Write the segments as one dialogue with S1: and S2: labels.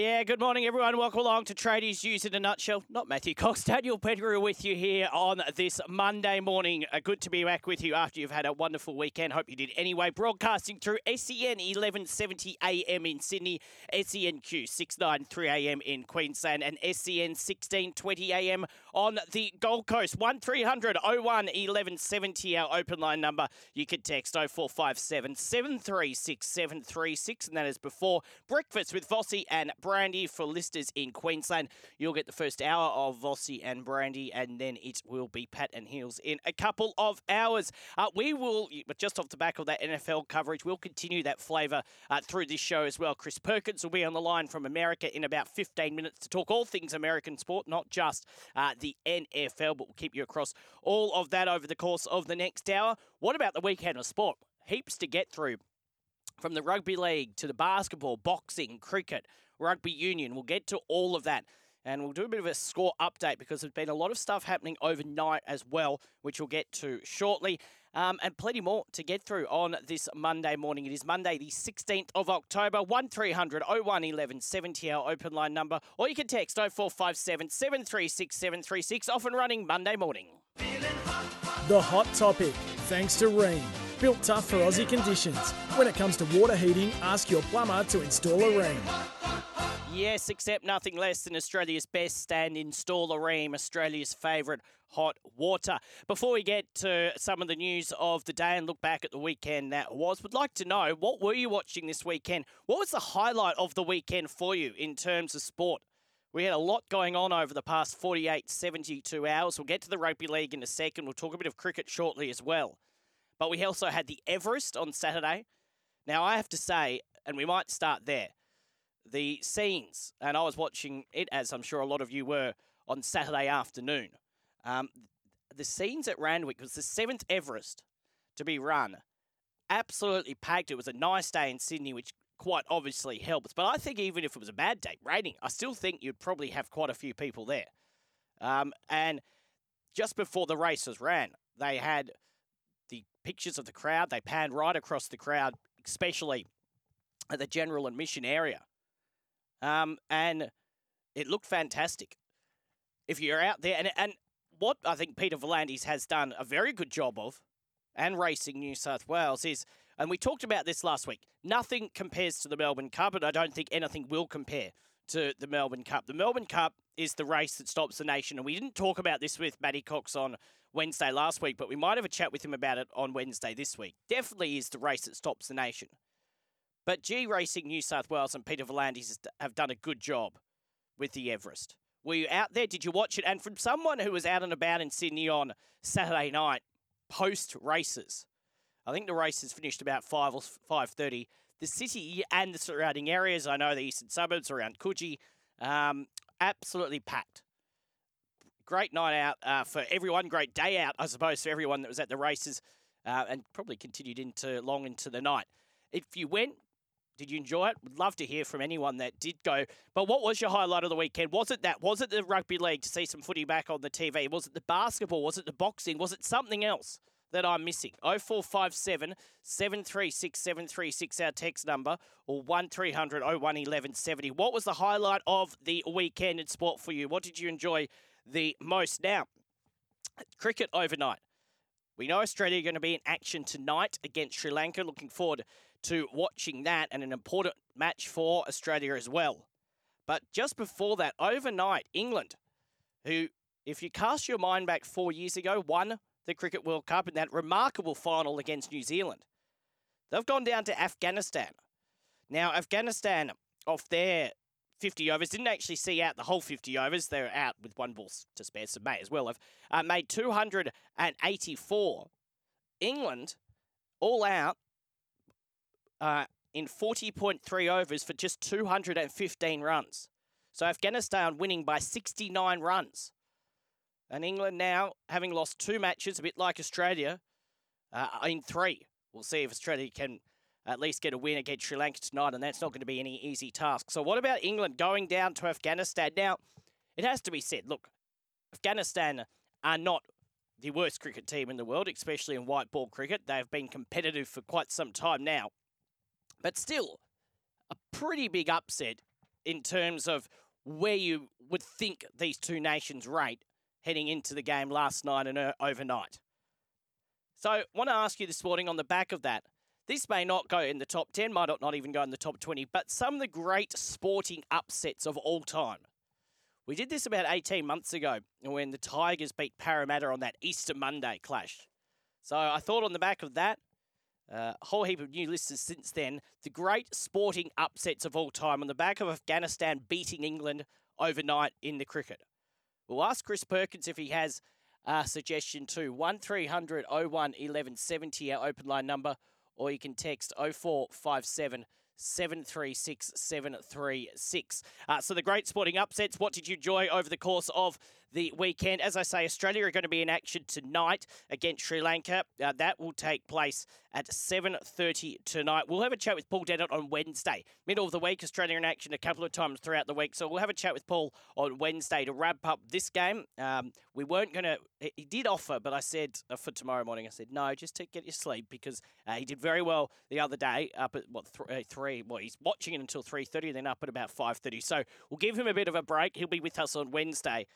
S1: Yeah, good morning, everyone. Welcome along to Tradies News in a Nutshell. Not Matthew Cox, Daniel Pettigrew with you here on this Monday morning. Uh, good to be back with you after you've had a wonderful weekend. Hope you did anyway. Broadcasting through SEN 1170 AM in Sydney, SENQ 693 AM in Queensland, and SEN 1620 AM on the Gold Coast. 1300 01 1170, our open line number. You can text 0457 736 736, and that is before breakfast with Vossi and Brandy for listers in Queensland. You'll get the first hour of Vossi and Brandy, and then it will be Pat and Heels in a couple of hours. Uh, we will, but just off the back of that NFL coverage, we'll continue that flavour uh, through this show as well. Chris Perkins will be on the line from America in about 15 minutes to talk all things American sport, not just uh, the NFL, but we'll keep you across all of that over the course of the next hour. What about the weekend of sport? Heaps to get through from the rugby league to the basketball, boxing, cricket, rugby union. We'll get to all of that. And we'll do a bit of a score update because there's been a lot of stuff happening overnight as well, which we'll get to shortly. Um, and plenty more to get through on this Monday morning. It is Monday, the 16th of October, 1300 01 1170, our open line number. Or you can text 0457 736 736, off and running Monday morning.
S2: The hot topic, thanks to Rheem. Built tough for Aussie conditions. When it comes to water heating, ask your plumber to install a Rheem.
S1: Yes, except nothing less than Australia's best stand installer Rheem, Australia's favourite hot water. Before we get to some of the news of the day and look back at the weekend that was, would like to know what were you watching this weekend? What was the highlight of the weekend for you in terms of sport? We had a lot going on over the past 48, 72 hours. We'll get to the rugby league in a second. We'll talk a bit of cricket shortly as well. But we also had the Everest on Saturday. Now, I have to say, and we might start there, the scenes, and I was watching it as I'm sure a lot of you were on Saturday afternoon. Um, the scenes at Randwick was the seventh Everest to be run. Absolutely packed. It was a nice day in Sydney, which quite obviously helps. But I think even if it was a bad day, raining, I still think you'd probably have quite a few people there. Um, and just before the races ran, they had pictures of the crowd. They panned right across the crowd, especially at the general admission area. Um, and it looked fantastic. If you're out there, and, and what I think Peter V'landys has done a very good job of, and Racing New South Wales, is, and we talked about this last week, nothing compares to the Melbourne Cup, and I don't think anything will compare to the Melbourne Cup. The Melbourne Cup is the race that stops the nation, and we didn't talk about this with Matty Cox on Wednesday last week, but we might have a chat with him about it on Wednesday this week. Definitely is the race that stops the nation. But G Racing New South Wales and Peter V'landys have done a good job with the Everest. Were you out there? Did you watch it? And from someone who was out and about in Sydney on Saturday night, post races, I think the race races finished about five or five thirty. The city and the surrounding areas, I know the eastern suburbs around Coogee, um, absolutely packed. Great night out uh, for everyone. Great day out, I suppose, for everyone that was at the races, uh, and probably continued into long into the night. If you went, did you enjoy it? Would love to hear from anyone that did go. But what was your highlight of the weekend? Was it that? Was it the rugby league to see some footy back on the TV? Was it the basketball? Was it the boxing? Was it something else that I'm missing? 0457 736 736, our text number, or 1300 01 1170. What was the highlight of the weekend in sport for you? What did you enjoy the most? Now, cricket overnight. We know Australia are going to be in action tonight against Sri Lanka. Looking forward to watching that and an important match for Australia as well. But just before that, overnight, England, who, if you cast your mind back four years ago, won the Cricket World Cup in that remarkable final against New Zealand. They've gone down to Afghanistan. Now, Afghanistan, off their 50 overs, didn't actually see out the whole 50 overs. They're out with one ball to spare, so may as well have uh, made 284. England, all out, uh, in 40.3 overs for just 215 runs. So Afghanistan winning by 69 runs. And England now, having lost two matches, a bit like Australia, uh, in three. We'll see if Australia can at least get a win against Sri Lanka tonight, and that's not going to be any easy task. So, what about England going down to Afghanistan? Now, it has to be said look, Afghanistan are not the worst cricket team in the world, especially in white ball cricket. They've been competitive for quite some time now. But still, a pretty big upset in terms of where you would think these two nations rate heading into the game last night and uh, overnight. So, I want to ask you this morning on the back of that. This may not go in the top 10, might not even go in the top 20, but some of the great sporting upsets of all time. We did this about 18 months ago when the Tigers beat Parramatta on that Easter Monday clash. So I thought on the back of that, uh, a whole heap of new listeners since then, the great sporting upsets of all time on the back of Afghanistan beating England overnight in the cricket. We'll ask Chris Perkins if he has a suggestion too. 1300 01 1170, our open line number, or you can text 0457 736 736. Uh, so the great sporting upsets. What did you enjoy over the course of the weekend? As I say, Australia are going to be in action tonight against Sri Lanka. Uh, that will take place at 7.30 tonight. We'll have a chat with Paul Dennett on Wednesday. Middle of the week, Australia in action a couple of times throughout the week. So we'll have a chat with Paul on Wednesday to wrap up this game. Um, we weren't going to, he did offer, but I said uh, for tomorrow morning, I said, no, just to get your sleep because uh, he did very well the other day up at, what, th- uh, 3, well, he's watching it until 3.30, then up at about 5.30. So we'll give him a bit of a break. He'll be with us on Wednesday.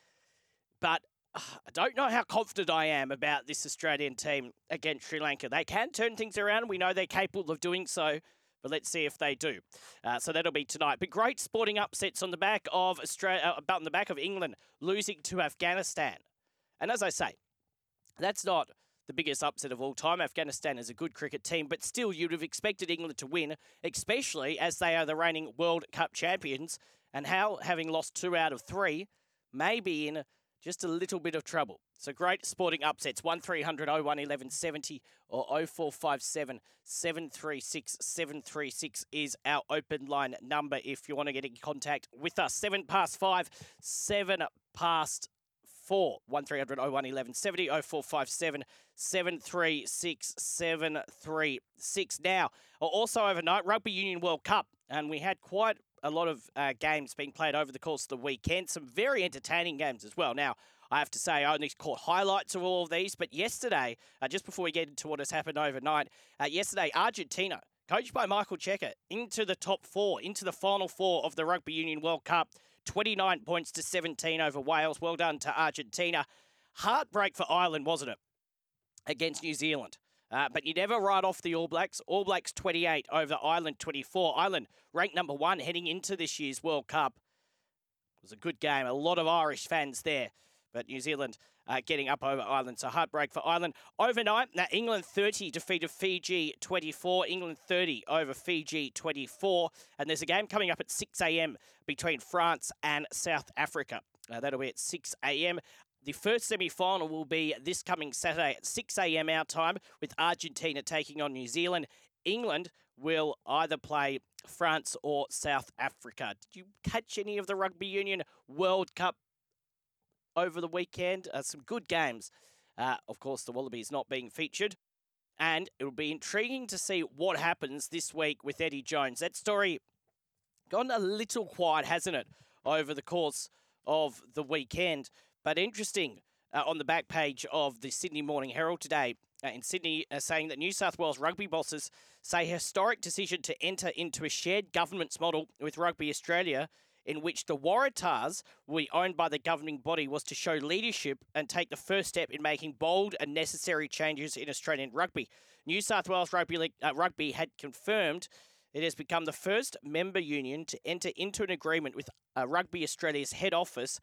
S1: But I don't know how confident I am about this Australian team against Sri Lanka. They can turn things around. We know they're capable of doing so, but let's see if they do. Uh, so that'll be tonight. But great sporting upsets on the back of Australia, uh, on the back of England losing to Afghanistan. And as I say, that's not the biggest upset of all time. Afghanistan is a good cricket team, but still, you'd have expected England to win, especially as they are the reigning World Cup champions. And how, having lost two out of three, may be in just a little bit of trouble. So great sporting upsets. 1300 01 1170 or 0457 736 736 is our open line number if you want to get in contact with us. Seven past five, seven past four. 1300 01 1170 0457 736 736. Now, also overnight, Rugby Union World Cup, and we had quite a lot of uh, games being played over the course of the weekend. Some very entertaining games as well. Now, I have to say, I only caught highlights of all of these, but yesterday, uh, just before we get into what has happened overnight, uh, yesterday, Argentina, coached by Michael Cheika, into the top four, into the final four of the Rugby Union World Cup. 29 points to 17 over Wales. Well done to Argentina. Heartbreak for Ireland, wasn't it? Against New Zealand. Uh, but you never write off the All Blacks. All Blacks 28 over Ireland 24. Ireland ranked number one heading into this year's World Cup. It was a good game. A lot of Irish fans there. But New Zealand uh, getting up over Ireland. So heartbreak for Ireland. Overnight, now England 30 defeated Fiji 24. England 30 over Fiji 24. And there's a game coming up at 6 a.m. between France and South Africa. Uh, that'll be at 6 a.m. The first semi final will be this coming Saturday at 6 a.m. our time with Argentina taking on New Zealand. England will either play France or South Africa. Did you catch any of the Rugby Union World Cup over the weekend? Uh, some good games. Uh, of course, the Wallabies not being featured. And it will be intriguing to see what happens this week with Eddie Jones. That story gone a little quiet, hasn't it, over the course of the weekend? But interesting uh, on the back page of the Sydney Morning Herald today uh, in Sydney, uh, saying that New South Wales rugby bosses say historic decision to enter into a shared governance model with Rugby Australia, in which the Waratahs will be owned by the governing body, was to show leadership and take the first step in making bold and necessary changes in Australian rugby. New South Wales Rugby League, uh, Rugby had confirmed it has become the first member union to enter into an agreement with uh, Rugby Australia's head office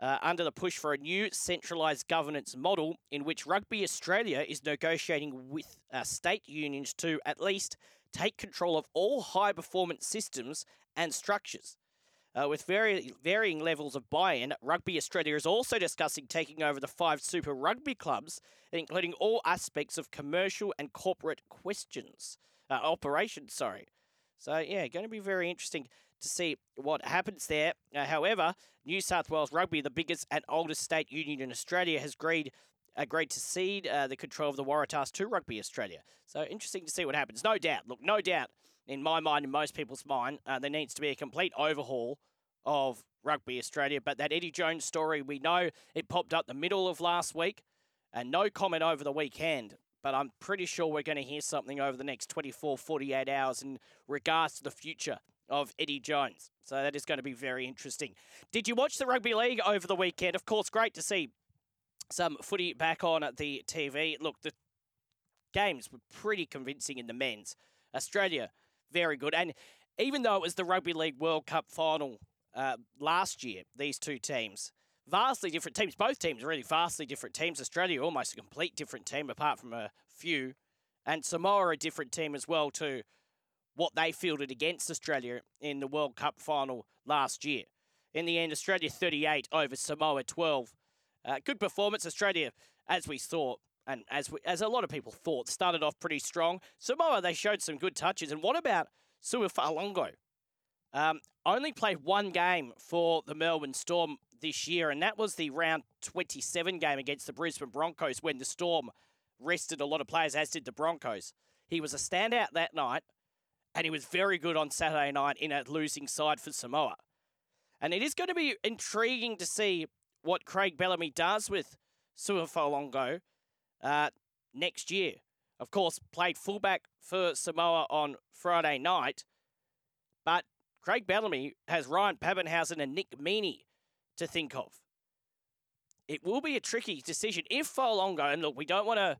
S1: uh, under the push for a new centralised governance model in which Rugby Australia is negotiating with uh, state unions to at least take control of all high performance systems and structures. Uh, with very varying levels of buy-in, Rugby Australia is also discussing taking over the five Super Rugby clubs, including all aspects of commercial and corporate questions, uh, operations. Sorry. So yeah, going to be very interesting to see what happens there. Uh, however, New South Wales Rugby, the biggest and oldest state union in Australia, has agreed agreed to cede uh, the control of the Waratahs to Rugby Australia. So interesting to see what happens. No doubt, look, no doubt in my mind, in most people's mind, uh, there needs to be a complete overhaul of Rugby Australia. But that Eddie Jones story, we know it popped up the middle of last week, and no comment over the weekend. But I'm pretty sure we're going to hear something over the next 24, 48 hours in regards to the future of Eddie Jones. So that is going to be very interesting. Did you watch the rugby league over the weekend? Of course, great to see some footy back on the TV. Look, the games were pretty convincing in the men's. Australia, very good. And even though it was the Rugby League World Cup final uh, last year, these two teams, vastly different teams. Both teams really vastly different teams. Australia almost a complete different team, apart from a few, and Samoa a different team as well to what they fielded against Australia in the World Cup final last year. In the end, Australia 38 over Samoa 12. Uh, good performance. Australia, as we saw, and as we, as a lot of people thought, started off pretty strong. Samoa, they showed some good touches. And what about Sua Fa'alogo? Um, only played one game for the Melbourne Storm this year, and that was the round 27 game against the Brisbane Broncos when the Storm rested a lot of players, as did the Broncos. He was a standout that night, and he was very good on Saturday night in a losing side for Samoa. And it is going to be intriguing to see what Craig Bellamy does with Sua Fa'alogo uh, next year. Of course, played fullback for Samoa on Friday night, but Craig Bellamy has Ryan Papenhuyzen and Nick Meaney to think of. It will be a tricky decision if Fa'alogo, and look, we don't want to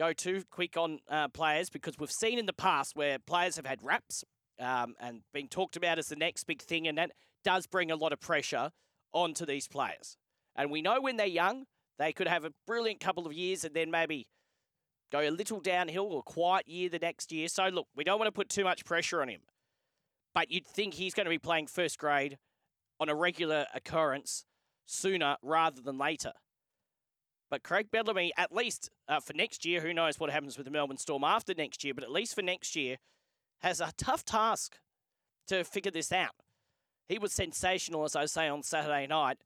S1: go too quick on uh, players because we've seen in the past where players have had raps um, and been talked about as the next big thing, and that does bring a lot of pressure onto these players. And we know when they're young, they could have a brilliant couple of years and then maybe go a little downhill or quiet year the next year. So, look, we don't want to put too much pressure on him. But you'd think he's going to be playing first grade on a regular occurrence sooner rather than later. But Craig Bellamy, at least uh, for next year, who knows what happens with the Melbourne Storm after next year, but at least for next year, has a tough task to figure this out. He was sensational, as I say, on Saturday night.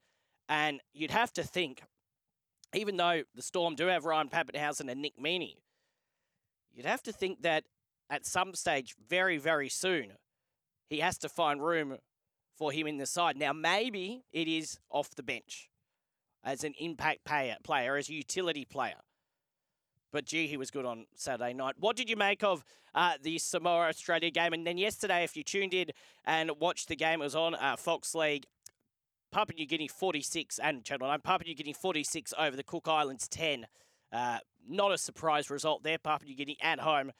S1: And you'd have to think, even though the Storm do have Ryan Papenhuyzen and Nick Meaney, you'd have to think that at some stage, very, very soon, he has to find room for him in the side. Now, maybe it is off the bench as an impact player, player as a utility player. But gee, he was good on Saturday night. What did you make of uh, the Samoa Australia game? And then yesterday, if you tuned in and watched the game, it was on uh, Fox League. Papua New Guinea 46 and Channel 9. Papua New Guinea 46 over the Cook Islands 10. Uh, not a surprise result there. Papua New Guinea at home,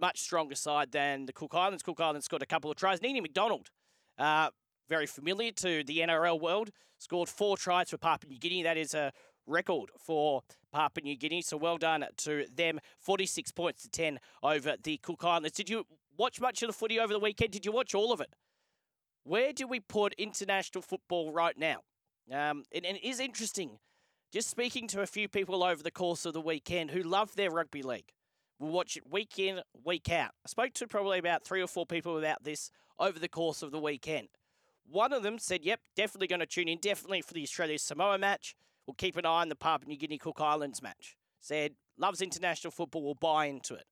S1: much stronger side than the Cook Islands. Cook Islands scored a couple of tries. Nini McDonald, uh, very familiar to the NRL world, scored four tries for Papua New Guinea. That is a record for Papua New Guinea. So well done to them. 46 points to 10 over the Cook Islands. Did you watch much of the footy over the weekend? Did you watch all of it? Where do we put international football right now? Um, and, and it is interesting. Just speaking to a few people over the course of the weekend who love their rugby league. We'll watch it week in, week out. I spoke to probably about three or four people about this over the course of the weekend. One of them said, yep, definitely going to tune in, definitely for the Australia Samoa match. We'll keep an eye on the Papua New Guinea Cook Islands match. Said, loves international football, will buy into it.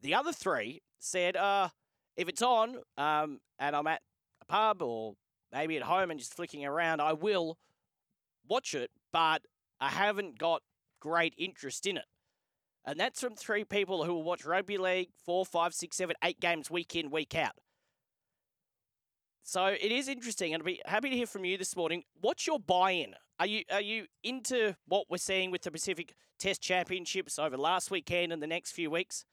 S1: The other three said, uh, if it's on um, and I'm at a pub or maybe at home and just flicking around, I will watch it, but I haven't got great interest in it. And that's from three people who will watch rugby league four, five, six, seven, eight games week in, week out. So it is interesting, and I'd be happy to hear from you this morning. What's your buy-in? Are you are you into what we're seeing with the Pacific Test Championships over last weekend and the next few weeks?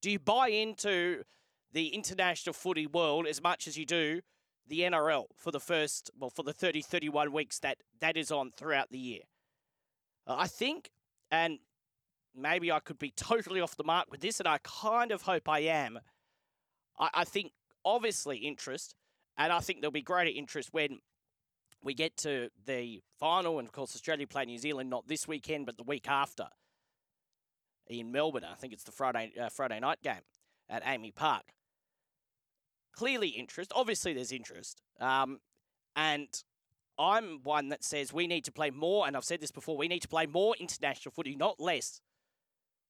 S1: Do you buy into the international footy world as much as you do the NRL for the first well for the 30 31 weeks that that is on throughout the year? I think and maybe I could be totally off the mark with this and I kind of hope I am. I, I think obviously interest and I think there'll be greater interest when we get to the final. And of course, Australia play New Zealand not this weekend, but the week after in Melbourne. I think it's the Friday uh, Friday night game at AAMI Park. Clearly, interest. Obviously, there's interest. Um, and I'm one that says we need to play more, and I've said this before, we need to play more international footy, not less.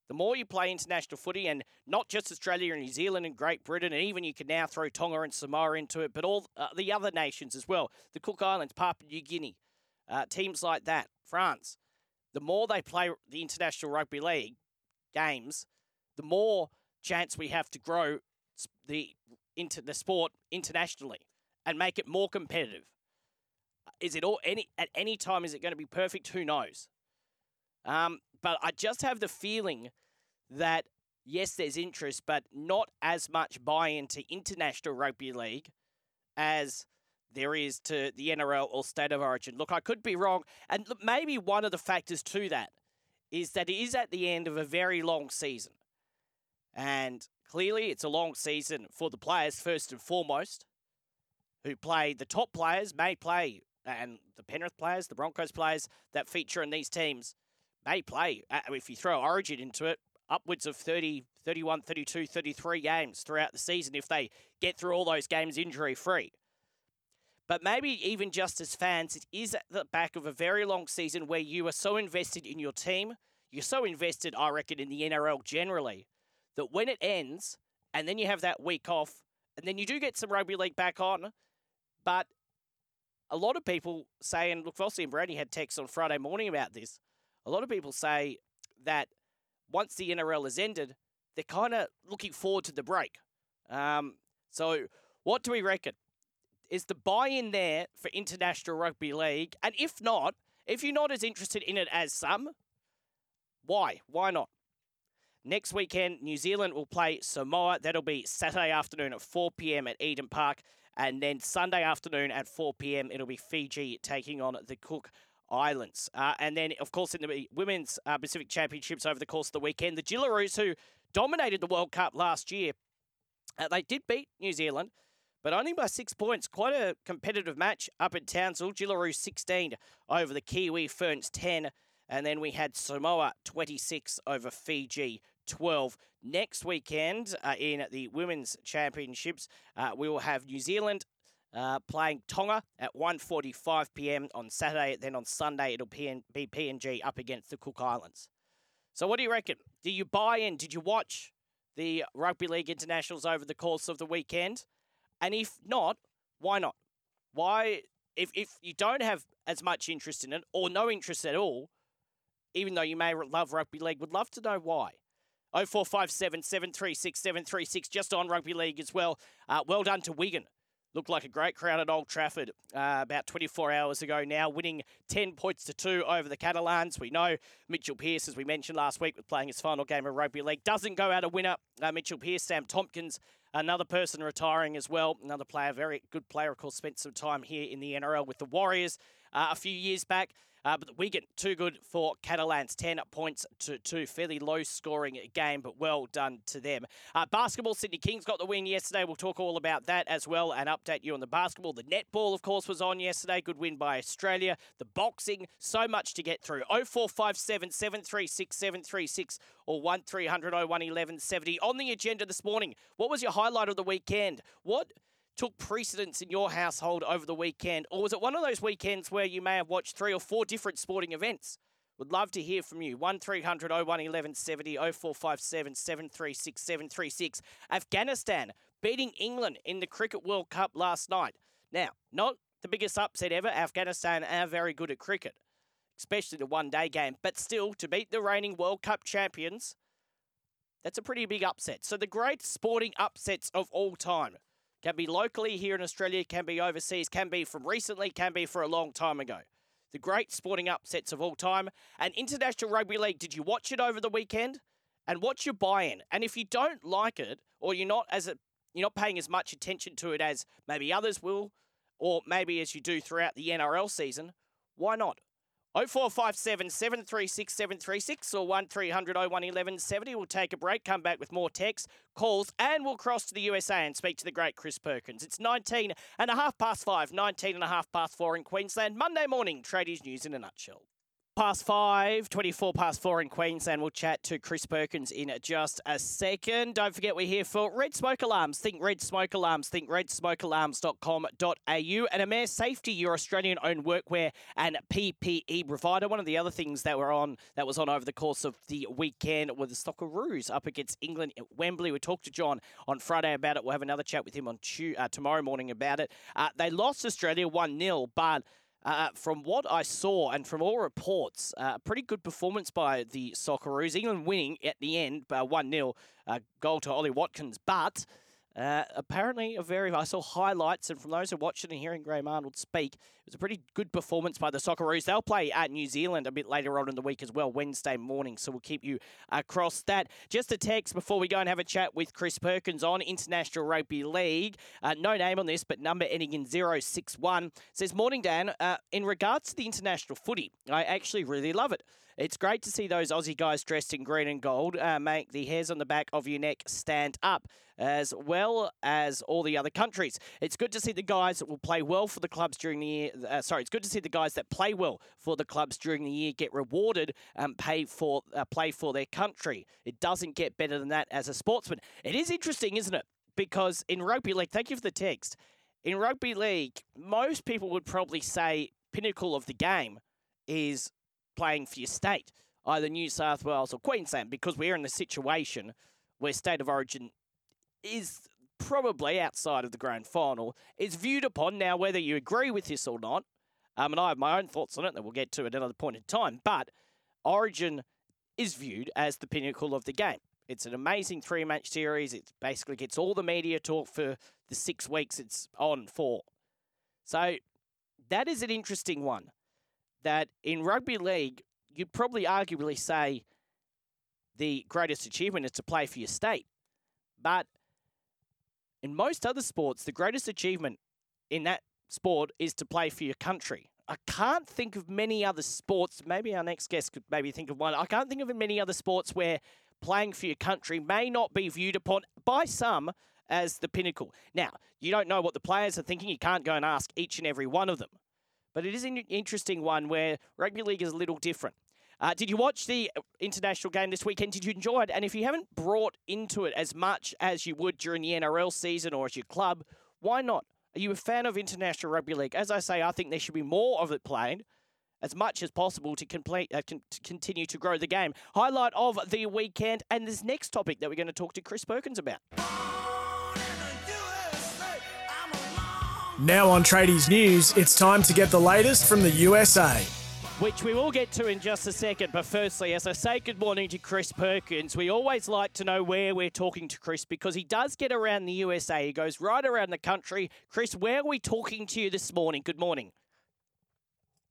S1: The more you play international footy, and not just Australia and New Zealand and Great Britain, and even you can now throw Tonga and Samoa into it, but all uh, the other nations as well the Cook Islands, Papua New Guinea, uh, teams like that, France. The more they play the International Rugby League games, the more chance we have to grow the into the sport internationally and make it more competitive. Is it all any at any time? Is it going to be perfect? Who knows? Um, but I just have the feeling that yes, there's interest, but not as much buy-in to international rugby league as there is to the NRL or State of Origin. Look, I could be wrong, and look, maybe one of the factors to that is that it is at the end of a very long season, and clearly it's a long season for the players first and foremost, who play the top players may play, and the Penrith players, the Broncos players that feature in these teams may play. Uh, if you throw Origin into it, upwards of 30, 31, 32, 33 games throughout the season if they get through all those games injury free. But maybe even just as fans, it is at the back of a very long season where you are so invested in your team, you're so invested, I reckon, in the NRL generally, that when it ends and then you have that week off, and then you do get some rugby league back on, but a lot of people saying, look, Vossi and Brandy had texts on Friday morning about this. A lot of people say that once the NRL has ended, they're kind of looking forward to the break. Um, so, what do we reckon? Is the buy in there for International Rugby League? And if not, if you're not as interested in it as some, why? Why not? Next weekend, New Zealand will play Samoa. That'll be Saturday afternoon at 4 p.m. at Eden Park. And then Sunday afternoon at 4 p.m., it'll be Fiji taking on the Cook Islands. Uh, and then, of course, in the Women's uh, Pacific Championships over the course of the weekend, the Jillaroos, who dominated the World Cup last year, uh, they did beat New Zealand, but only by six points. Quite a competitive match up at Townsville. Jillaroos 16 over the Kiwi Ferns 10. And then we had Samoa 26 over Fiji 12. Next weekend uh, in the Women's Championships, uh, we will have New Zealand uh, playing Tonga at 1.45 p.m. on Saturday. Then on Sunday, it'll be PNG up against the Cook Islands. So what do you reckon? Do you buy in? Did you watch the Rugby League Internationals over the course of the weekend? And if not, why not? Why, if, if you don't have as much interest in it or no interest at all, even though you may love rugby league, would love to know why. 0457 736 736, just on rugby league as well. Uh, well done to Wigan Looked like a great crowd at Old Trafford uh, about 24 hours ago now, winning 10 points to 2 over the Catalans. We know Mitchell Pearce, as we mentioned last week, with playing his final game of rugby league, doesn't go out a winner. Uh, Mitchell Pearce, Sam Tomkins, another person retiring as well. Another player, very good player, of course, spent some time here in the NRL with the Warriors uh, a few years back. Uh, but Wigan, too good for Catalans. 10 points to two. Fairly low scoring game, but well done to them. Uh, basketball, Sydney Kings got the win yesterday. We'll talk all about that as well and update you on the basketball. The netball, of course, was on yesterday. Good win by Australia. The boxing, so much to get through. 0457 736 736 or 1300 01 1170. On the agenda this morning, what was your highlight of the weekend? What took precedence in your household over the weekend? Or was it one of those weekends where you may have watched three or four different sporting events? Would love to hear from you. 1300 01 1170 0457 736 736. Afghanistan beating England in the Cricket World Cup last night. Now, not the biggest upset ever. Afghanistan are very good at cricket, especially the one day game. But still, to beat the reigning World Cup champions, that's a pretty big upset. So, the great sporting upsets of all time. Can be locally here in Australia, can be overseas, can be from recently, can be for a long time ago. The great sporting upsets of all time. And International Rugby League, did you watch it over the weekend? And what's your buy-in? And if you don't like it, or you're not as a, you're not paying as much attention to it as maybe others will, or maybe as you do throughout the NRL season, why not? 0457 736 736 or 1300 01 1170. We'll take a break, come back with more texts, calls, and we'll cross to the USA and speak to the great Chris Perkins. It's 19 and a half past five, 19 and a half past four in Queensland. Monday morning, tradies news in a nutshell past five, 24 past four in Queensland. We'll chat to Chris Perkins in just a second. Don't forget, we're here for Red Smoke Alarms. Think Red Smoke Alarms. Think redsmokealarms.com.au. And Amair Safety, your Australian owned workwear and PPE provider. One of the other things that were on that was on over the course of the weekend were the Socceroos up against England at Wembley. We talked to John on Friday about it. We'll have another chat with him on uh, tomorrow morning about it. Uh, they lost Australia 1 0, but uh, from what I saw and from all reports, a uh, pretty good performance by the Socceroos. England winning at the end by uh, 1 0, uh, goal to Ollie Watkins. But Uh, apparently, a very I saw highlights, and from those who watched it and hearing Graham Arnold speak, it was a pretty good performance by the Socceroos. They'll play at New Zealand a bit later on in the week as well, Wednesday morning. So we'll keep you across that. Just a text before we go and have a chat with Chris Perkins on International Rugby League. Uh, no name on this, but number ending in 061 says, "Morning, Dan. Uh, in regards to the international footy, I actually really love it." It's great to see those Aussie guys dressed in green and gold uh, make the hairs on the back of your neck stand up, as well as all the other countries. It's good to see the guys that will play well for the clubs during the year. Uh, sorry, it's good to see the guys that play well for the clubs during the year get rewarded and pay for uh, play for their country. It doesn't get better than that as a sportsman. It is interesting, isn't it? Because in rugby league, thank you for the text. In rugby league, most people would probably say pinnacle of the game is playing for your state, either New South Wales or Queensland, because we're in a situation where state of origin is probably outside of the grand final, is viewed upon now, whether you agree with this or not. Um, and I have my own thoughts on it that we'll get to at another point in time. But Origin is viewed as the pinnacle of the game. It's an amazing three match series. It basically gets all the media talk for the six weeks it's on for. So that is an interesting one that in rugby league, you'd probably arguably say the greatest achievement is to play for your state. But in most other sports, the greatest achievement in that sport is to play for your country. I can't think of many other sports. Maybe our next guest could maybe think of one. I can't think of many other sports where playing for your country may not be viewed upon by some as the pinnacle. Now, you don't know what the players are thinking. You can't go and ask each and every one of them. But it is an interesting one where rugby league is a little different. Uh, did you watch the uh, international game this weekend? Did you enjoy it? And if you haven't brought into it as much as you would during the NRL season or as your club, why not? Are you a fan of international rugby league? As I say, I think there should be more of it played as much as possible to complete uh, con- to continue to grow the game. Highlight of the weekend and this next topic that we're going to talk to Chris Perkins about.
S2: Now on Tradies News, it's time to get the latest from the USA.
S1: Which we will get to in just a second. But firstly, as I say good morning to Chris Perkins, we always like to know where we're talking to Chris because he does get around the USA. He goes right around the country. Chris, where are we talking to you this morning? Good morning.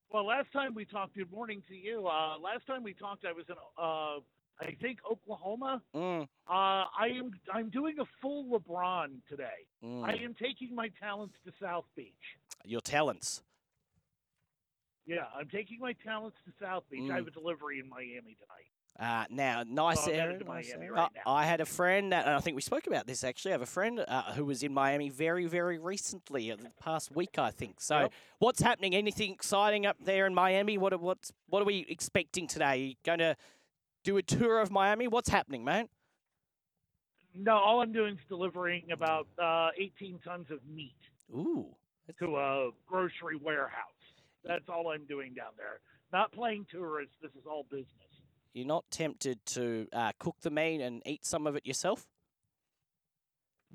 S3: Well, last time we talked, good morning to you. Uh, last time we talked, I was in uh, I think Oklahoma.
S1: Mm.
S3: Uh, I am I'm doing a full LeBron today.
S1: Mm.
S3: I am taking my talents to South Beach.
S1: Your talents.
S3: Yeah, I'm taking my talents to South Beach.
S1: Mm.
S3: I have a delivery in Miami tonight.
S1: Uh, now, nice
S3: So I'm
S1: area.
S3: to
S1: nice area.
S3: right
S1: Uh, I had a friend, that, and I think we spoke about this actually. I have a friend uh, who was in Miami very, very recently, uh, the past week, I think. So,
S3: Yep.
S1: what's happening? Anything exciting up there in Miami? What are, what's what are we expecting today? Going to do a tour of Miami? What's happening, man?
S3: No, all I'm doing is delivering about uh, 18 tons of meat
S1: Ooh,
S3: to a grocery warehouse. That's all I'm doing down there. Not playing tourists. This is all business.
S1: you're not tempted to uh, cook the meat and eat some of it yourself?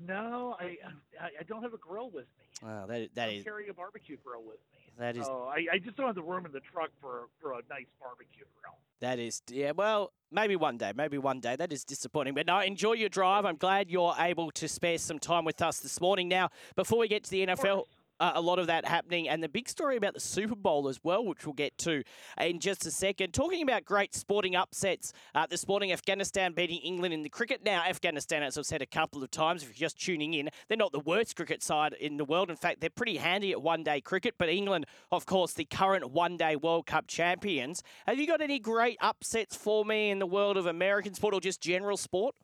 S3: No, I I, don't have a grill with me.
S1: Oh, that that
S3: I'm
S1: is
S3: carrying a barbecue grill with me.
S1: that is
S3: Oh, I, I just don't have the room in the truck for for a nice barbecue grill.
S1: That is, yeah, well, maybe one day, maybe one day. That is disappointing. But no, enjoy your drive. I'm glad you're able to spare some time with us this morning. Now, before we get to the NFL, uh, a lot of that happening, and the big story about the Super Bowl as well, which we'll get to in just a second. Talking about great sporting upsets uh, this morning, Afghanistan beating England in the cricket. Now, Afghanistan, as I've said a couple of times, if you're just tuning in, they're not the worst cricket side in the world. In fact, they're pretty handy at one day cricket. But England, of course, the current one day World Cup champions. Have you got any great upsets for me in the world of American sport or just general sport?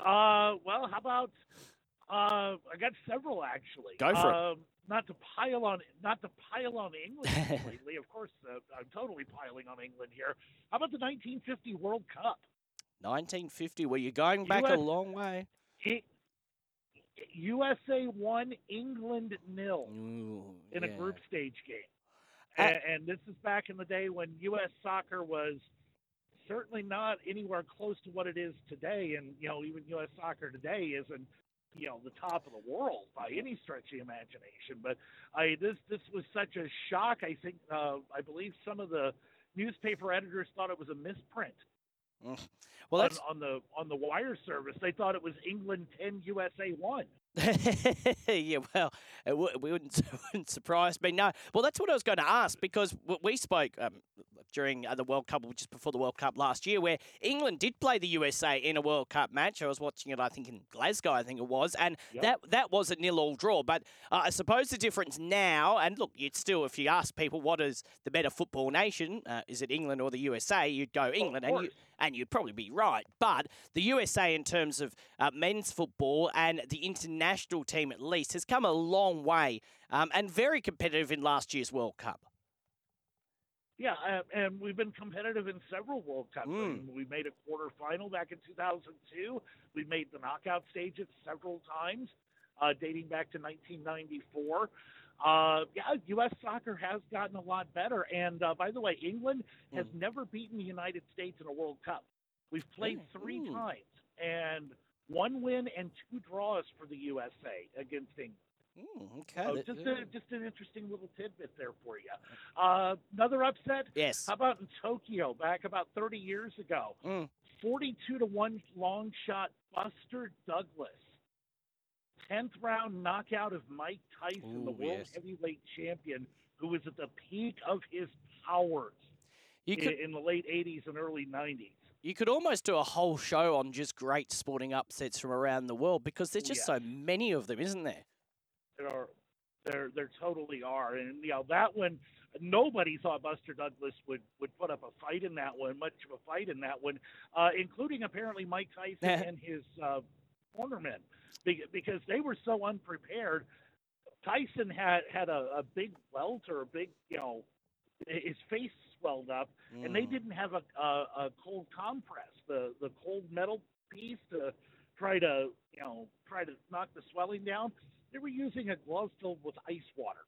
S3: Uh, well, how about uh, I got several actually.
S1: Go for it.
S3: um, Not to pile on, not to pile on England completely. Of course, uh, I'm totally piling on England here. How about the 1950 World Cup?
S1: 1950, where you're going back a long way.
S3: It, USA won, England nil
S1: Ooh,
S3: in a group stage game. And, and this is back in the day when U.S. soccer was certainly not anywhere close to what it is today. And, you know, even U.S. soccer today isn't, you know, the top of the world by any stretch of the imagination. But I this this was such a shock. I think uh, I believe some of the newspaper editors thought it was a misprint
S1: Well,
S3: on,
S1: that's
S3: on the on the wire service. They thought it was England ten, USA one.
S1: yeah, well, it, w- it wouldn't, it wouldn't surprise me. No, well, that's what I was going to ask because we spoke um, during uh, the World Cup, just before the World Cup last year, where England did play the USA in a World Cup match. I was watching it, I think, in Glasgow, I think it was, and
S3: Yep.
S1: that that was a nil-all draw. But uh, I suppose the difference now, and look, it's still, if you ask people what is the better football nation, uh, is it England or the USA? You'd go England, and you. And you'd probably be right. But the USA, in terms of uh, men's football and the international team at least, has come a long way um, and very competitive in last year's World Cup.
S3: Yeah, uh, and we've been competitive in several World Cups. I
S1: Mm.
S3: mean, we made a quarterfinal back in 2002. We made the knockout stages several times, uh, dating back to 1994. Uh, yeah, U.S. soccer has gotten a lot better. And uh, by the way, England has never beaten the United States in a World Cup. We've played three
S1: mm.
S3: times, and one win and two draws for the USA against England.
S1: Mm, okay.
S3: So just a, just an interesting little tidbit there for you. Uh, another upset.
S1: yes.
S3: How about in Tokyo back about 30 years ago?
S1: Mm.
S3: 42 to 1 long shot Buster Douglas. 10th round knockout of Mike Tyson, the world
S1: yes.
S3: heavyweight champion, who was at the peak of his powers
S1: could
S3: in the late 80s and early 90s.
S1: you could almost do a whole show on just great sporting upsets from around the world because there's just
S3: yeah.
S1: so many of them, isn't there?
S3: There are, there, there totally are, and you know that one. Nobody thought Buster Douglas would would put up a fight in that one, much of a fight in that one, uh, including apparently Mike Tyson and his uh, cornermen, because they were so unprepared. Tyson had had a, a big welt or a big, you know, his face swelled up, and they
S1: Mm.
S3: didn't have a, a, a cold compress, the the cold metal piece to try to you know try to knock the swelling down. They were using a glove filled with ice water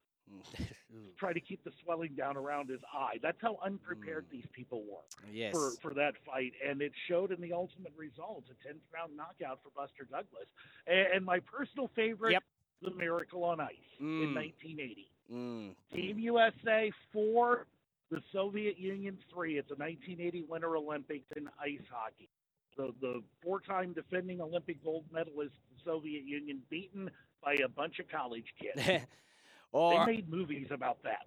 S3: to try to keep the swelling down around his eye. That's how unprepared these people were
S1: yes.
S3: for for that fight, and it showed in the ultimate result, a tenth round knockout for Buster Douglas. And, and my personal favorite,
S1: Yep.
S3: the Miracle on Ice in
S1: Mm.
S3: 1980.
S1: Mm.
S3: Team USA four, the Soviet Union three. It's a 1980 Winter Olympics in ice hockey. The the four-time defending Olympic gold medalist, the Soviet Union, beaten by a bunch of college kids.
S1: Or,
S3: they made movies about that.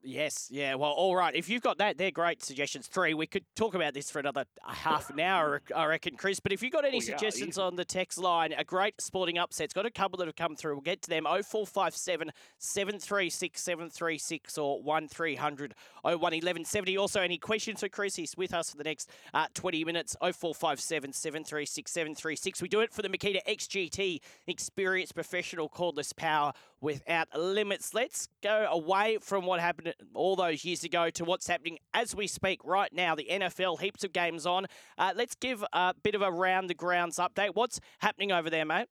S1: Yes, yeah. Well, all right. If you've got that, they're great suggestions. Three. We could talk about this for another uh, half an hour, I reckon, Chris. But if you've got any
S3: Oh, yeah,
S1: suggestions
S3: easy.
S1: on the text line, a great sporting upset's got a couple that have come through. We'll get to them. 0457 736 736 or 1300 01 1170. Also, any questions for Chris? He's with us for the next uh, 20 minutes. 0457 736 736. We do it for the Makita XGT Experience Professional Cordless Power without limits. Let's go away from what happened all those years ago to what's happening as we speak right now. The NFL, heaps of games on. Uh, let's give a bit of a round the grounds update. What's happening over there, mate?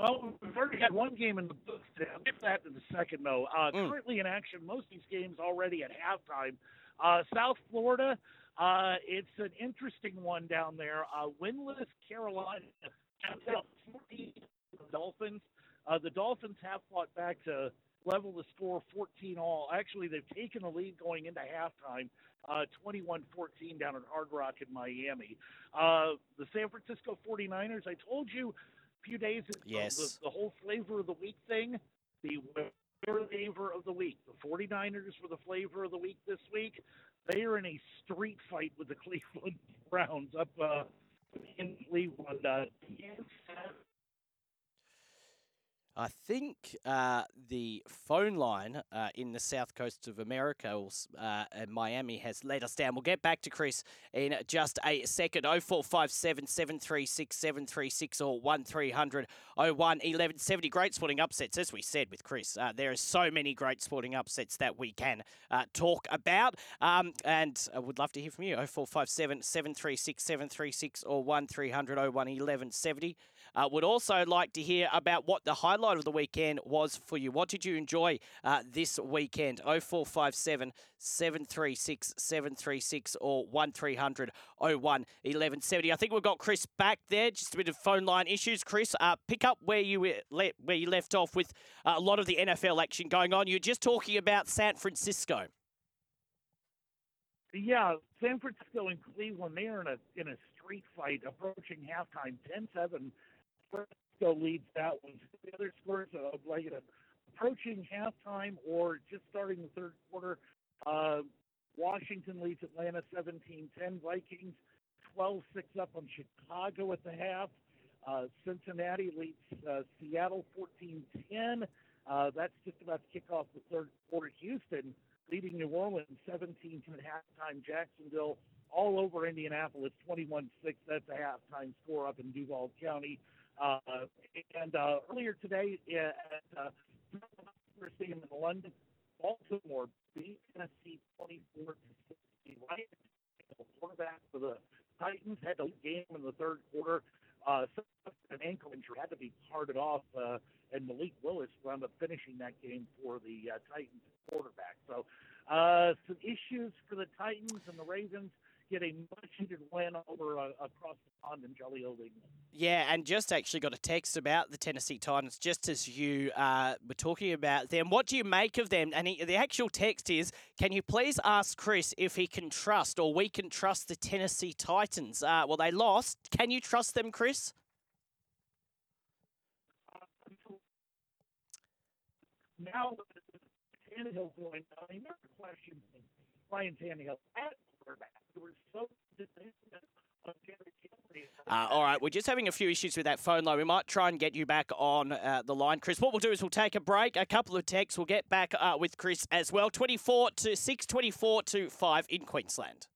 S3: Well, we've already had one game in the books. I'll get that in a second, though. Uh,
S1: Mm.
S3: Currently in action, most of these games already at halftime. Uh, South Florida, uh, it's an interesting one down there. Uh, winless Carolina counts 14 the Dolphins. Uh, the Dolphins have fought back to level the score 14 all. Actually, they've taken the lead going into halftime, uh, 21-14 down at Hard Rock in Miami. Uh, the San Francisco 49ers, I told you a few days ago,
S1: Yes.
S3: the, the whole flavor of the week thing, the flavor of the week. The 49ers were the flavor of the week this week. They are in a street fight with the Cleveland Browns up uh, in Cleveland. Uh,
S1: I think uh, the phone line uh, in the south coast of America uh, Miami has let us down. We'll get back to Chris in just a second. 0457 736 736 or 1300 01 1170. Great sporting upsets, as we said with Chris. Uh, there are so many great sporting upsets that we can uh, talk about. Um, and I would love to hear from you. 0457 736 736 or 1300 01 1170. Uh, would also like to hear about what the highlight of the weekend was for you. What did you enjoy uh, this weekend? 0457 736 736 or 1300 01 1170. I think we've got Chris back there. Just a bit of phone line issues. Chris, uh, pick up where you le- where you left off with uh, a lot of the NFL action going on. You're just talking about San Francisco.
S3: Yeah, San Francisco and Cleveland, they are in a in a street fight approaching halftime. 10-7. Francisco leads that one. The other scores uh, like uh, approaching halftime or just starting the third quarter. Uh, Washington leads Atlanta 17-10. Vikings 12-6 up on Chicago at the half. Uh, Cincinnati leads uh, Seattle 14-10. Uh, that's just about to kick off the third quarter. Houston leading New Orleans 17 10 at halftime. Jacksonville all over Indianapolis 21 6. That's a halftime score up in Duval County. Uh, and uh, earlier today at uh, University in London, Baltimore beat Tennessee 24 60. Right, the quarterback for the Titans had a game in the third quarter. Uh, an ankle injury had to be carted off. Uh, and Malik Willis wound up finishing that game for the uh, Titans quarterback. So uh, some issues for the Titans and the Ravens get a much needed win over uh, across the pond in Jolly Old England.
S1: Yeah, and just actually got a text about the Tennessee Titans just as you uh, were talking about them. What do you make of them? And he, the actual text is Can you please ask Chris if he can trust or we can trust the Tennessee Titans? Uh, well, they lost. Can you trust them, Chris?
S3: now Tannehill going down, never questioned Ryan Tannehill at quarterback.
S1: Uh, all right, we're just having a few issues with that phone line. We might try and get you back on uh, the line, Chris. What we'll do is we'll take a break, a couple of texts. We'll get back uh, with Chris as well. 24 to 6, 24 to 5 in Queensland.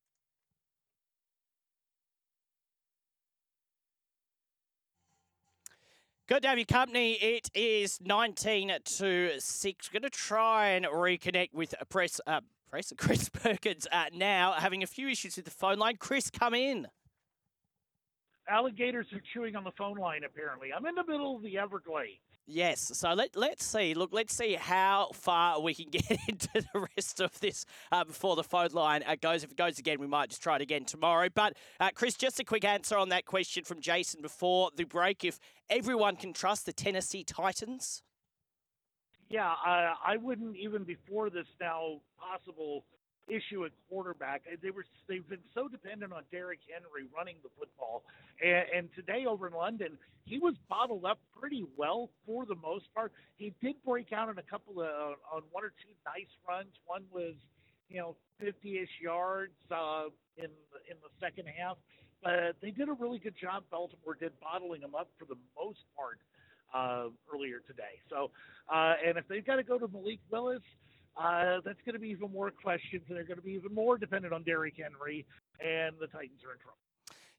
S1: Good to have your company. It is 19 to 6. We're going to try and reconnect with a Press, uh, Press Chris Perkins uh, now, having a few issues with the phone line. Chris, come in.
S3: Alligators are chewing on the phone line, apparently. I'm in the middle of the Everglades.
S1: Yes, so let, let's see. Look, let's see how far we can get into the rest of this uh, before the phone line uh, goes. If it goes again, we might just try it again tomorrow. But, uh, Chris, just a quick answer on that question from Jason before the break. If everyone can trust the Tennessee Titans?
S3: Yeah, I, I wouldn't even before this now possible issue at quarterback. They were they've been so dependent on Derrick Henry running the football, and, and today over in London, he was bottled up pretty well for the most part. He did break out in a couple of on one or two nice runs. One was you know 50ish yards uh, in in the second half, but they did a really good job. Baltimore did bottling him up for the most part uh, earlier today. So, uh, and if they've got to go to Malik Willis uh, that's going to be even more questions, and they're going to be even more dependent on Derrick Henry, and the Titans are in trouble.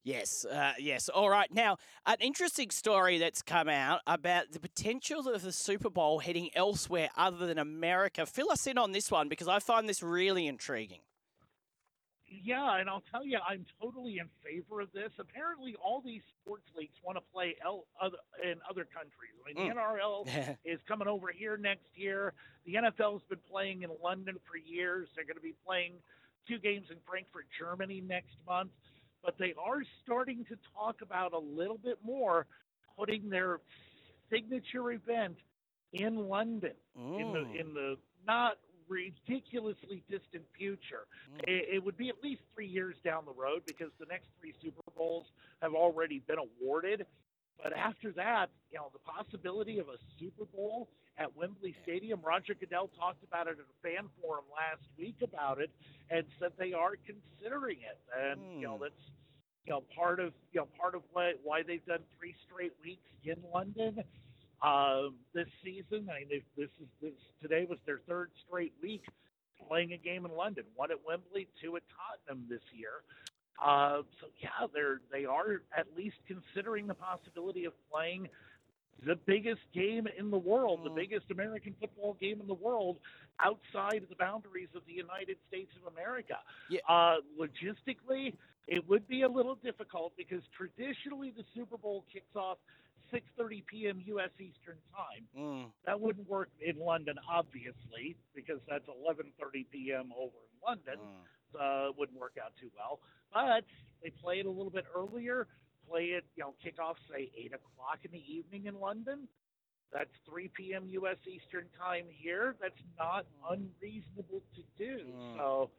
S1: Yes, uh, yes. All right. Now, an interesting story that's come out about the potential of the Super Bowl heading elsewhere other than America. Fill us in on this one because I find this really intriguing.
S3: Yeah, and I'll tell you, I'm totally in favor of this. Apparently, all these sports leagues want to play el- other, in other countries. I mean, mm. the NRL is coming over here next year. The NFL's been playing in London for years. They're going to be playing two games in Frankfurt, Germany next month. But they are starting to talk about a little bit more putting their signature event in London mm. in the mm. in the not ridiculously distant future. Mm. It, it, would be at least three years down the road because the next three Super Bowls have already been awarded. But after that, you know, the possibility of a Super Bowl at Wembley Stadium, Roger Goodell talked about it at a fan forum last week about it and said they are considering it. And, mm. you know, hmm. that's you know part of you know part of why why they've done three straight weeks in London uh, this season. I mean, this is this today was their third straight week playing a game in London. One at Wembley, two at Tottenham this year. Uh, so yeah, they're they are at least considering the possibility of playing the biggest game in the world, the mm. biggest American football game in the world, outside of the boundaries of the United States of America. Yeah. Uh, logistically, it would be a little difficult because traditionally the Super Bowl kicks off 6:30 p.m. U.S. Eastern Time. Mm. That wouldn't work in London, obviously, because that's 11:30 p.m. over in London. Mm. Uh, wouldn't work out too well. But they play it a little bit earlier. Play it, you know, kick off say eight o'clock in the evening in London. That's 3 p.m. U.S. Eastern Time here. That's not unreasonable to do. Mm. So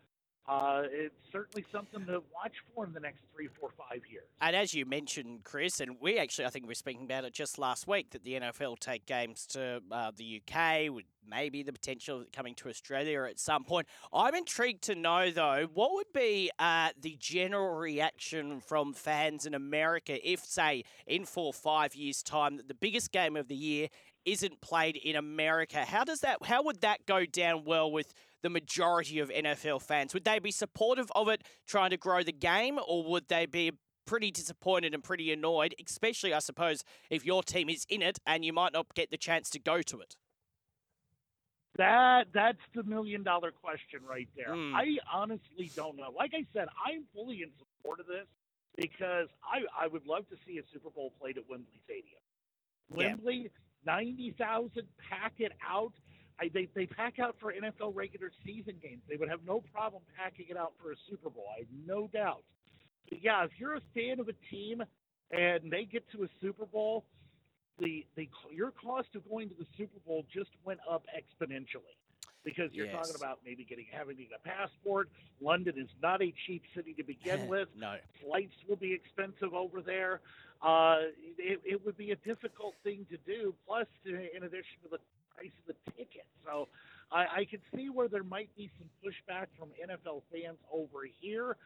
S3: uh, it's certainly something to watch for in the next three, four, five years.
S1: And as you mentioned, Chris, and we actually, I think we were speaking about it just last week, that the NFL take games to uh, the UK with maybe the potential of coming to Australia at some point. I'm intrigued to know, though, what would be uh, the general reaction from fans in America if, say, in four or five years' time, that the biggest game of the year isn't played in America? How does that? How would that go down well with? The majority of NFL fans? Would they be supportive of it, trying to grow the game, or would they be pretty disappointed and pretty annoyed, especially, I suppose, if your team is in it and you might not get the chance to go to it?
S3: That that's the million dollar question right there.
S1: Mm.
S3: I honestly don't know. Like I said, I'm fully in support of this because I I would love to see a Super Bowl played at Wembley Stadium.
S1: Yeah.
S3: Wembley, ninety thousand, pack it out. I, they they pack out for NFL regular season games. They would have no problem packing it out for a Super Bowl. I have no doubt. But yeah, if you're a fan of a team and they get to a Super Bowl, the the your cost of going to the Super Bowl just went up exponentially because you're
S1: Yes.
S3: talking about maybe getting having to get a passport. London is not a cheap city to begin with.
S1: no.
S3: Flights will be expensive over there. Uh, it, it would be a difficult thing to do. Plus, in addition to the price of the ticket, so I, I can see where there might be some pushback from NFL fans over here.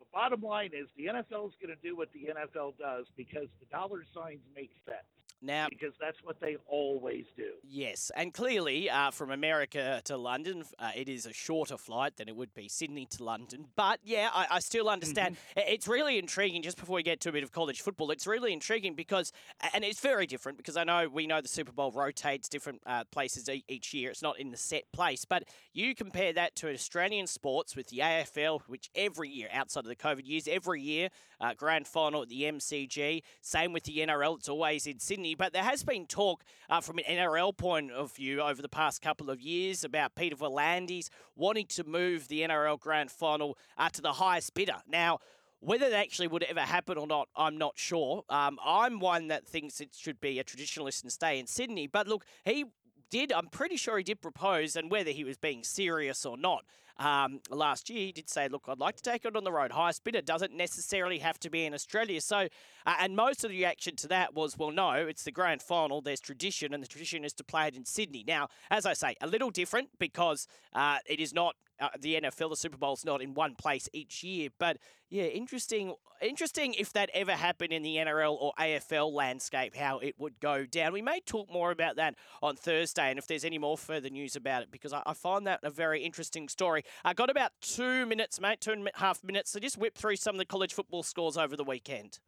S3: The bottom line is the NFL is going to do what the NFL does because the dollar signs make sense
S1: Now,
S3: because that's what they always do.
S1: Yes, and clearly uh, from America to London, uh, it is a shorter flight than it would be Sydney to London. But yeah, I, I still understand. I- It's really intriguing. Just before we get to a bit of college football, it's really intriguing because, and it's very different because I know we know the Super Bowl rotates different uh, places each year. It's not in the set place, but you compare that to Australian sports with the AFL, which every year outside of the COVID years, every year uh, grand final at the MCG. Same with the NRL; it's always in Sydney. But there has been talk uh, from an NRL point of view over the past couple of years about Peter V'landys wanting to move the NRL grand final uh, to the highest bidder. Now. Whether that actually would ever happen or not, I'm not sure. Um, I'm one that thinks it should be a traditionalist and stay in Sydney. But look, he did, I'm pretty sure he did propose, and whether he was being serious or not, um, last year he did say, look, I'd like to take it on the road. Highest bidder doesn't necessarily have to be in Australia. So, uh, and most of the reaction to that was, well, no, it's the grand final. There's tradition, and the tradition is to play it in Sydney. Now, as I say, a little different because uh, it is not uh, the NFL, the Super Bowl's not in one place each year. But yeah, interesting. Interesting if that ever happened in the NRL or AFL landscape, how it would go down. We may talk more about that on Thursday, and if there's any more further news about it, because I, I find that a very interesting story. I got about two minutes, mate, two and a half minutes. So just whip through some of the college football scores over the weekend.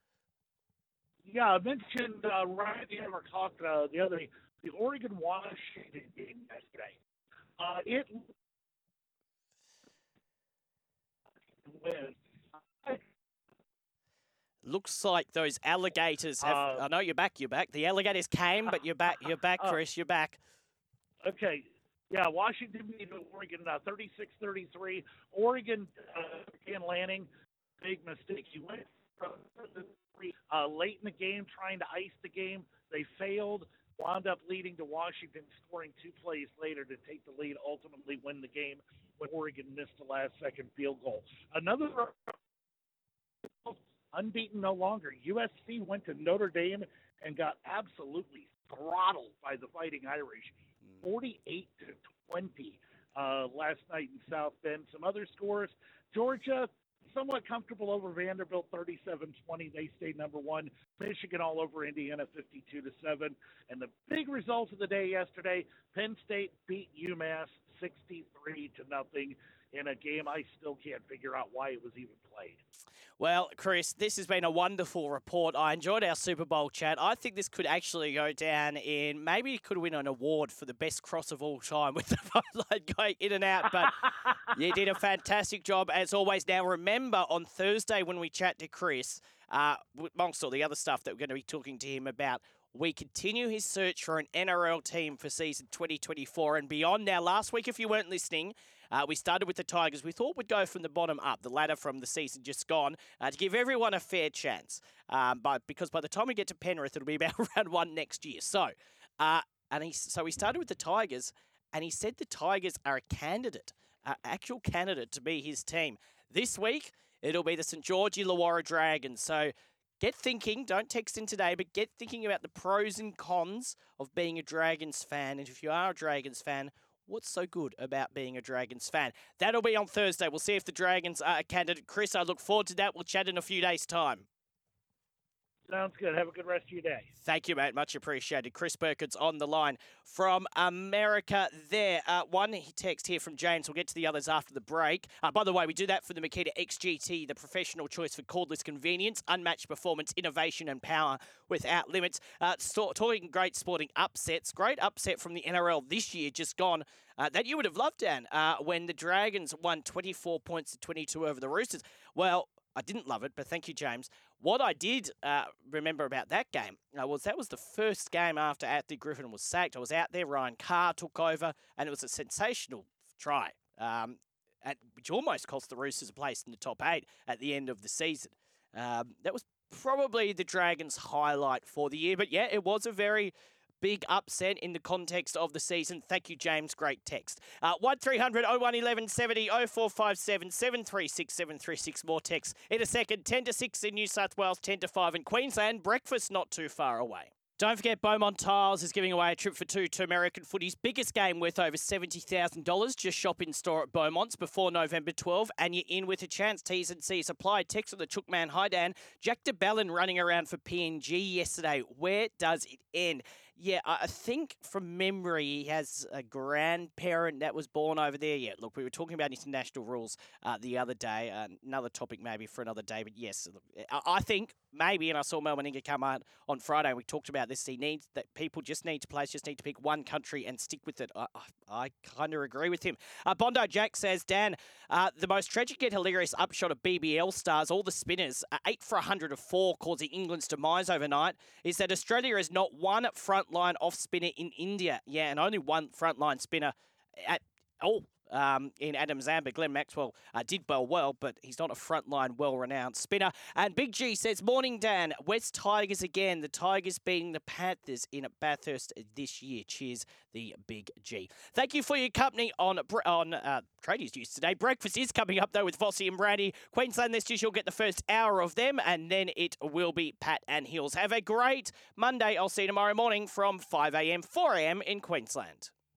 S3: Yeah, I mentioned uh, right at the end of our talk uh, the other day, the Oregon Washington game yesterday. Uh, it wins.
S1: Looks like those alligators have.
S3: Uh,
S1: I know you're back. You're back. The alligators came, but you're back. You're back,
S3: Uh,
S1: Chris. You're back.
S3: Okay. Yeah, Washington beat Oregon uh, 36-33. Oregon, uh, Lanning, big mistake. He went uh, late in the game trying to ice the game. They failed, wound up leading to Washington scoring two plays later to take the lead, ultimately win the game when Oregon missed the last second field goal. Another unbeaten no longer. USC went to Notre Dame and got absolutely throttled by the Fighting Irish, 48 to 20 uh, last night in South Bend. Some other scores: Georgia somewhat comfortable over Vanderbilt, 37-20. They stayed number one. Michigan all over Indiana, 52 to seven. And the big result of the day yesterday: Penn State beat UMass 63 to nothing in a game I still can't figure out why it was even played.
S1: Well, Chris, this has been a wonderful report. I enjoyed our Super Bowl chat. I think this could actually go down in maybe could win an award for the best cross of all time with the phone line going in and out. But you did a fantastic job as always. Now, remember on Thursday when we chat to Chris, uh, amongst all the other stuff that we're going to be talking to him about, we continue his search for an NRL team for season 2024 and beyond. Now, last week, if you weren't listening, uh, we started with the Tigers. We thought we'd go from the bottom up, the ladder from the season just gone, uh, to give everyone a fair chance. Um, but because by the time we get to Penrith, it'll be about round one next year. So, uh, and he so we started with the Tigers, and he said the Tigers are a candidate actual candidate to be his team. This week, it'll be the St George Illawarra Dragons. So get thinking, don't text in today, but get thinking about the pros and cons of being a Dragons fan. And if you are a Dragons fan, what's so good about being a Dragons fan? That'll be on Thursday. We'll see if the Dragons are a candidate. Chris, I look forward to that. We'll chat in a few days' time.
S3: Sounds good. Have a good rest of your day.
S1: Thank you, mate. Much appreciated. Chris Perkins on the line from America there. Uh, one text here from James. We'll get to the others after the break. Uh, by the way, we do that for the Makita XGT, the professional choice for cordless convenience, unmatched performance, innovation, and power without limits. Uh, so, talking great sporting upsets. Great upset from the NRL this year, just gone. Uh, that you would have loved, Dan, uh, when the Dragons won 24 points to 22 over the Roosters. Well, I didn't love it, but thank you, James. What I did uh, remember about that game uh, was that was the first game after Anthony Griffin was sacked. I was out there, Ryan Carr took over, and it was a sensational try, um, at, which almost cost the Roosters a place in the top eight at the end of the season. Um, that was probably the Dragons' highlight for the year, but yeah, it was a very big upset in the context of the season. Thank you, James. Great text. Uh, 1300 01 1170 0457 736 736. More text in a second. 10 to 6 in New South Wales, 10 to 5 in Queensland. Breakfast not too far away. Don't forget, Beaumont Tiles is giving away a trip for two to American footy's biggest game worth over $70,000. Just shop in store at Beaumont's before November 12 and you're in with a chance. T's and C's apply. Text on the Chookman. Hi, Dan. Jack de Belin running around for PNG yesterday. Where does it end? Yeah, I think from memory, he has a grandparent that was born over there. Yeah, look, we were talking about international rules uh, the other day. Uh, another topic maybe for another day, but yes, I think maybe, and I saw Mal Meninga come out on Friday. and We talked about this. He needs that people just need to players just need to pick one country and stick with it. I, I, I kind of agree with him. Uh, Bondi Jack says, Dan, uh, the most tragic yet hilarious upshot of BBL stars, all the spinners, uh, eight for 100 of four, causing England's demise overnight, is that Australia is not one frontline off spinner in India. Yeah, and only one frontline spinner at all um, in Adam Zampa. Glenn Maxwell uh, did bowl well, but he's not a frontline, well renowned spinner. And Big G says, Morning, Dan. West Tigers again. The Tigers beating the Panthers in Bathurst this year. Cheers, the Big G. Thank you for your company on on uh, Tradies News today. Breakfast is coming up, though, with Vossi and Brandy. Queensland this year, you'll get the first hour of them, and then it will be Pat and Hills. Have a great Monday. I'll see you tomorrow morning from 5 a.m., 4 a.m. in Queensland.